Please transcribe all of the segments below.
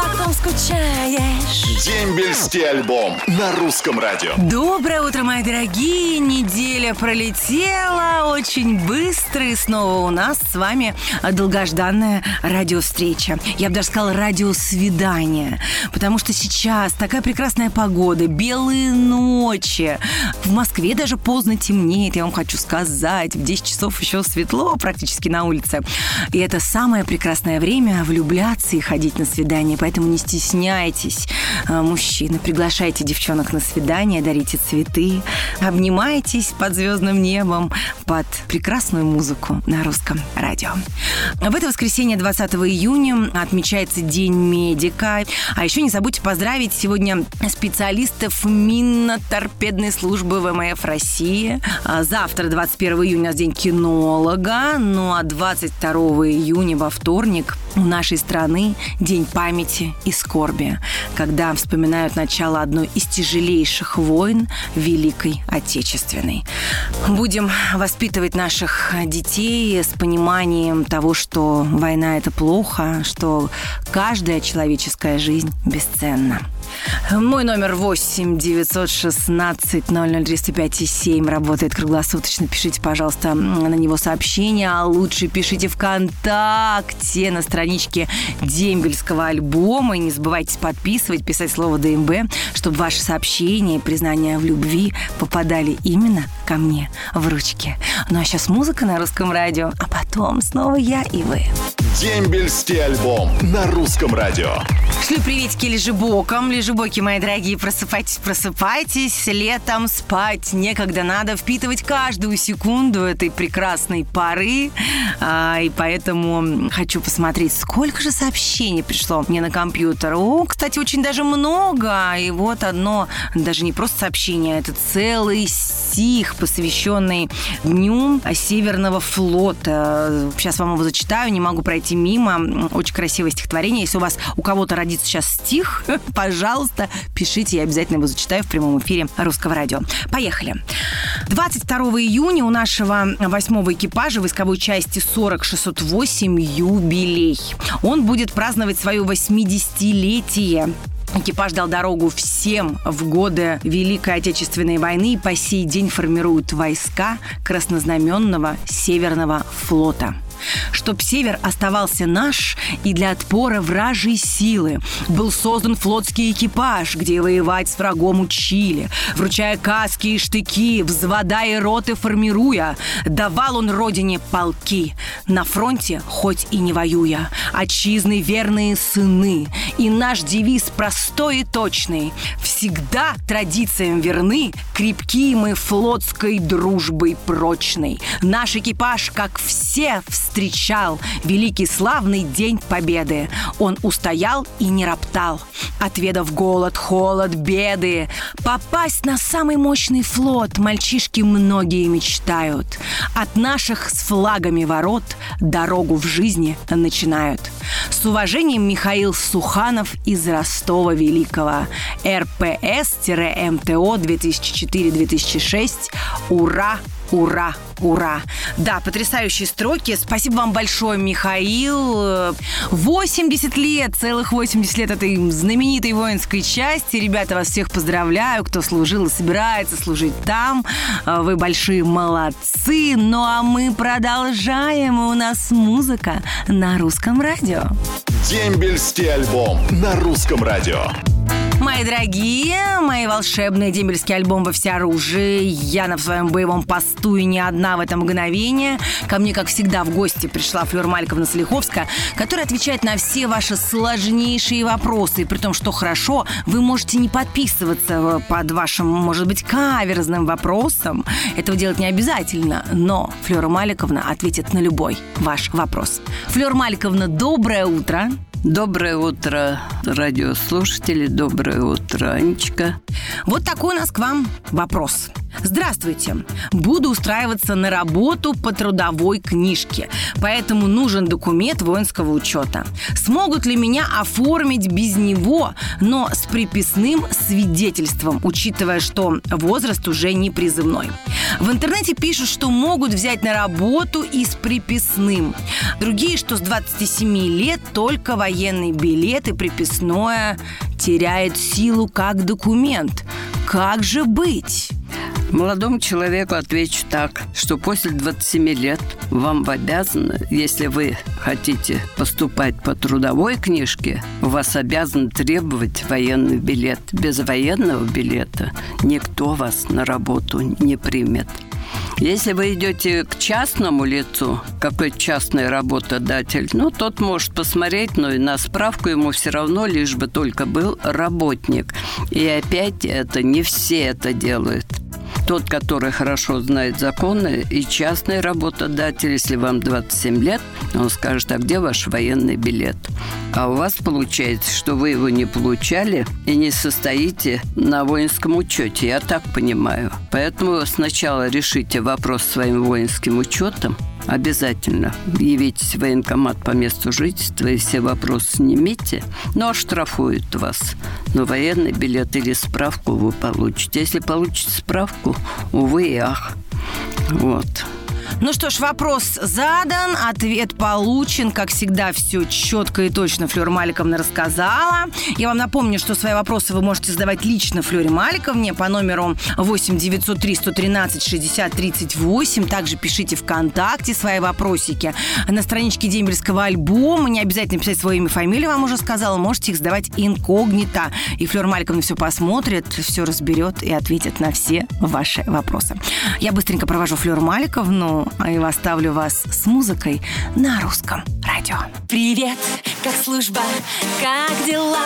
Потом скучаешь. Дембельский альбом на русском радио. Доброе утро, мои дорогие! Неделя пролетела очень быстро, и снова у нас с вами долгожданная радиовстреча. Я бы даже сказала радиосвидание, потому что сейчас такая прекрасная погода, белые ночи. В Москве даже поздно темнеет, я вам хочу сказать. В 10 часов еще светло практически на улице. И это самое прекрасное время влюбляться и ходить на свидание, поэтому не стесняйтесь, а, мужчины. Приглашайте девчонок на свидание, дарите цветы, обнимайтесь под звездным небом, под прекрасную музыку на русском радио. В это воскресенье, 20 июня, отмечается День медика. А еще не забудьте поздравить сегодня специалистов Минно-торпедной службы ВМФ России. А Завтра, 21 июня, День кинолога. Ну а 22 июня, во вторник, у нашей страны День памяти и скорби, когда вспоминают начало одной из тяжелейших войн Великой Отечественной. Будем воспитывать наших детей с пониманием того, что война – это плохо, что каждая человеческая жизнь бесценна. Мой номер 8 916 00305 7 работает круглосуточно. Пишите, пожалуйста, на него сообщения, а лучше пишите ВКонтакте на страничке дембельского альбома. И не забывайте подписывать, писать слово ДМБ, чтобы ваши сообщения и признания в любви попадали именно ко мне в ручки. Ну а сейчас музыка на русском радио, а потом снова я и вы. Дембельский альбом на русском радио. Шлю приветики лежебокам. Лежебоки, мои дорогие, просыпайтесь, просыпайтесь. Летом спать некогда. Надо впитывать каждую секунду этой прекрасной поры. А, и поэтому хочу посмотреть, сколько же сообщений пришло мне на компьютер. О, кстати, очень даже много. И вот одно, даже не просто сообщение, это целый стих, посвященный Дню Северного флота. Сейчас вам его зачитаю, не могу пройти мимо. Очень красивое стихотворение. Если у вас у кого-то родится сейчас стих, пожалуйста, пишите, я обязательно его зачитаю в прямом эфире русского радио. Поехали. 22 июня у нашего восьмого экипажа войсковой части 40608 юбилей. Он будет праздновать свое 80-летие. Экипаж дал дорогу всем в годы Великой Отечественной войны. И по сей день формируют войска краснознаменного Северного флота чтоб север оставался наш и для отпора вражьей силы. Был создан флотский экипаж, где воевать с врагом учили, вручая каски и штыки, взвода и роты формируя. Давал он родине полки, на фронте хоть и не воюя. Отчизны верные сыны, и наш девиз простой и точный. Всегда традициям верны, крепки мы флотской дружбой прочной. Наш экипаж, как все, встречал великий славный день победы. Он устоял и не роптал, отведав голод, холод, беды. Попасть на самый мощный флот мальчишки многие мечтают. От наших с флагами ворот дорогу в жизни начинают. С уважением Михаил Суханов из Ростова Великого. РПС-МТО 2004-2006. Ура! Ура, ура. Да, потрясающие строки. Спасибо вам большое, Михаил. 80 лет, целых 80 лет этой знаменитой воинской части. Ребята, вас всех поздравляю, кто служил и собирается служить там. Вы большие молодцы. Ну а мы продолжаем. У нас музыка на русском радио. Дембельский альбом на русском радио. Мои дорогие, мои волшебные дембельский альбом во всеоружии. Я на своем боевом посту и не одна в это мгновение. Ко мне, как всегда, в гости пришла Флёр Мальковна Слиховская, которая отвечает на все ваши сложнейшие вопросы. И при том, что хорошо, вы можете не подписываться под вашим, может быть, каверзным вопросом. Этого делать не обязательно, но Флёра Маликовна ответит на любой ваш вопрос. Флёр Маликовна, доброе утро. Доброе утро, радиослушатели. Доброе утро, Анечка. Вот такой у нас к вам вопрос. Здравствуйте. Буду устраиваться на работу по трудовой книжке, поэтому нужен документ воинского учета. Смогут ли меня оформить без него, но с приписным свидетельством, учитывая, что возраст уже не призывной? В интернете пишут, что могут взять на работу и с приписным. Другие, что с 27 лет только военный билет и приписное теряет силу как документ. Как же быть? Молодому человеку отвечу так, что после 27 лет вам обязаны, если вы хотите поступать по трудовой книжке, вас обязан требовать военный билет. Без военного билета никто вас на работу не примет. Если вы идете к частному лицу, какой частный работодатель, ну, тот может посмотреть, но и на справку ему все равно, лишь бы только был работник. И опять это не все это делают тот, который хорошо знает законы, и частный работодатель, если вам 27 лет, он скажет, а где ваш военный билет? А у вас получается, что вы его не получали и не состоите на воинском учете, я так понимаю. Поэтому сначала решите вопрос своим воинским учетом, обязательно явитесь в военкомат по месту жительства и все вопросы снимите, но оштрафуют вас. Но военный билет или справку вы получите. Если получите справку, увы и ах. Вот. Ну что ж, вопрос задан, ответ получен. Как всегда, все четко и точно Флёр Маликовна рассказала. Я вам напомню, что свои вопросы вы можете задавать лично Флёре Маликовне по номеру 8 903 113 60 38. Также пишите ВКонтакте свои вопросики на страничке дембельского альбома. Не обязательно писать свое имя, фамилию, вам уже сказала. Можете их сдавать инкогнито. И Флёр Маликовна все посмотрит, все разберет и ответит на все ваши вопросы. Я быстренько провожу Флёр Маликовну а я оставлю вас с музыкой на русском радио. Привет, как служба, как дела?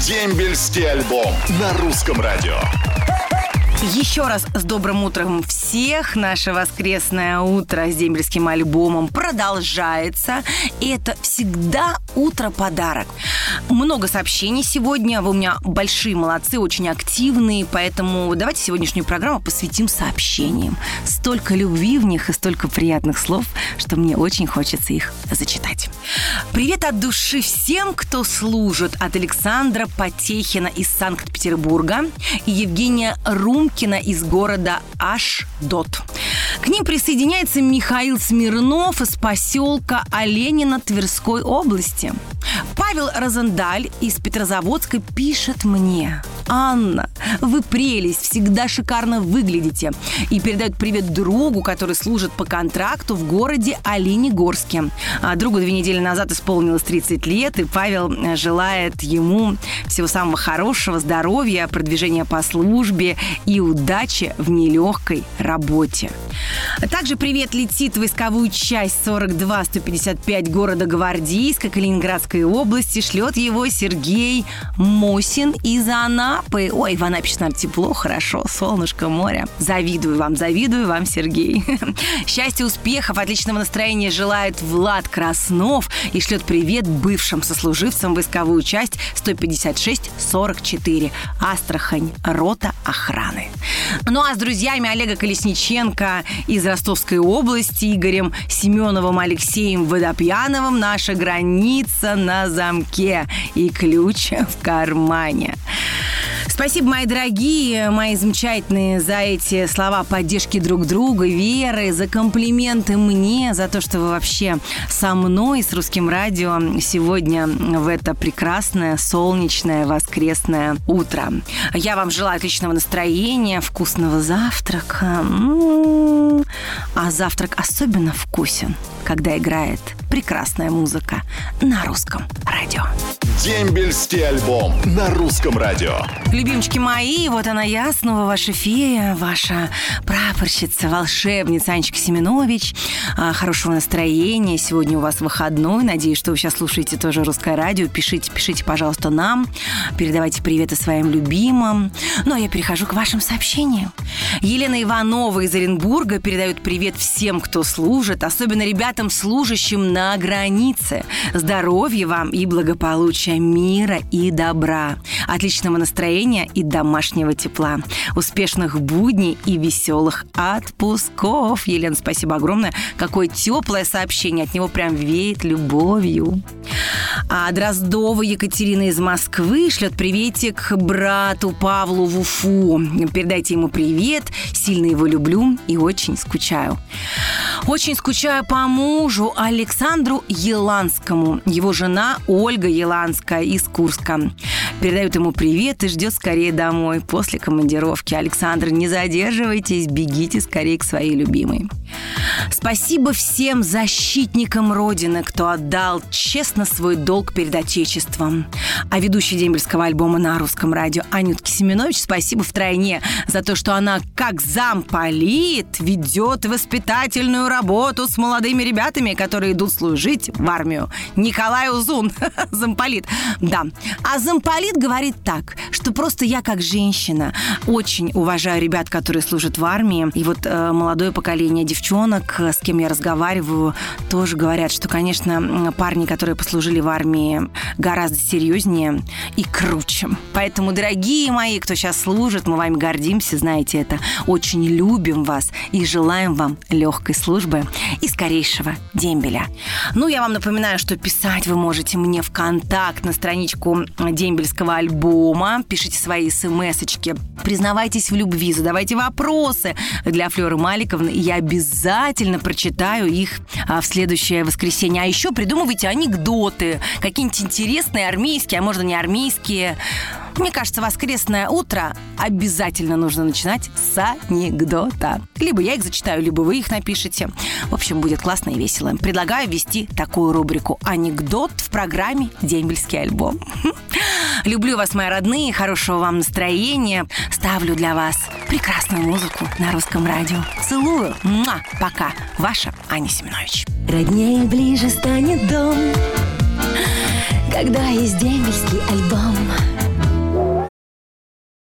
Дембельский альбом на русском радио. Еще раз с добрым утром всех. Наше воскресное утро с дембельским альбомом продолжается. И это всегда утро подарок. Много сообщений сегодня. Вы у меня большие молодцы, очень активные. Поэтому давайте сегодняшнюю программу посвятим сообщениям. Столько любви в них и столько приятных слов, что мне очень хочется их зачитать. Привет от души всем, кто служит. От Александра Потехина из Санкт-Петербурга и Евгения Рум Лемкина из города Ашдот. К ним присоединяется Михаил Смирнов из поселка Оленина Тверской области. Павел Розендаль из Петрозаводска пишет мне. Анна, вы прелесть, всегда шикарно выглядите. И передает привет другу, который служит по контракту в городе Оленегорске. А другу две недели назад исполнилось 30 лет, и Павел э, желает ему всего самого хорошего, здоровья, продвижения по службе и удачи в нелегкой работе. Также привет летит в войсковую часть 42-155 города Гвардейска Калининградской области. Шлет его Сергей Мосин из Анапы. Ой, в Анапе нам тепло, хорошо, солнышко, море. Завидую вам, завидую вам, Сергей. Счастья, успехов, отличного настроения желает Влад Краснов и шлет привет бывшим сослуживцам войсковую часть 156-44. Астрахань, рота охраны. Ну а с друзьями Олега Колесниченко из Ростовской области, Игорем Семеновым, Алексеем Водопьяновым наша граница на замке и ключ в кармане. Спасибо, мои дорогие, мои замечательные, за эти слова поддержки друг друга, веры, за комплименты мне, за то, что вы вообще со мной, с русским радио сегодня в это прекрасное, солнечное, воскресное утро. Я вам желаю отличного настроения, вкусного завтрака. А завтрак особенно вкусен, когда играет прекрасная музыка на русском радио. Дембельский альбом на русском радио. Любимчики мои, вот она я, снова ваша фея, ваша прапорщица, волшебница Анечка Семенович. А, хорошего настроения. Сегодня у вас выходной. Надеюсь, что вы сейчас слушаете тоже русское радио. Пишите, пишите, пожалуйста, нам. Передавайте приветы своим любимым. Ну, а я перехожу к вашим сообщениям. Елена Иванова из Оренбурга передает привет всем, кто служит, особенно ребятам, служащим на границе. Здоровья вам и благополучия, мира и добра. Отличного настроения и домашнего тепла, успешных будней и веселых отпусков. Елена, спасибо огромное. Какое теплое сообщение. От него прям веет любовью. А Дроздова Екатерина из Москвы шлет приветик брату Павлу в Уфу. Передайте ему привет. Сильно его люблю и очень скучаю. Очень скучаю по мужу Александру Еланскому. Его жена Ольга Еланская из Курска. Передают ему привет и ждет скорее домой после командировки. Александр, не задерживайтесь, бегите скорее к своей любимой. Спасибо всем защитникам Родины, кто отдал честно свой долг перед Отечеством. А ведущий дембельского альбома на русском радио Анютке Семенович спасибо втройне за то, что она как замполит ведет воспитательную работу с молодыми ребятами, которые идут служить в армию. Николай Узун, замполит. Да. А замполит говорит так, что просто я как женщина очень уважаю ребят, которые служат в армии. И вот э, молодое поколение девчонок, с кем я разговариваю, тоже говорят, что, конечно, парни, которые послужили в армии, гораздо серьезнее и круче. Поэтому, дорогие мои, кто сейчас служит, мы вами гордимся, знаете это. Очень любим вас и желаем вам легкой службы и скорейшего дембеля. Ну, я вам напоминаю, что писать вы можете мне в контакт на страничку дембельского альбома. Пишите свои смс-очки, признавайтесь в любви, задавайте вопросы для Флеры Маликовны, я обязательно прочитаю их а, в следующее воскресенье. А еще придумывайте анекдоты, какие-нибудь интересные армейские, а можно не армейские. Мне кажется, воскресное утро обязательно нужно начинать с анекдота. Либо я их зачитаю, либо вы их напишите. В общем, будет классно и весело. Предлагаю ввести такую рубрику «Анекдот» в программе «Дембельский альбом». Люблю вас, мои родные, хорошего вам настроения. Ставлю для вас прекрасную музыку на русском радио. Целую. Муа. Пока. Ваша Аня Семенович. Роднее ближе станет дом, когда есть дембельский альбом.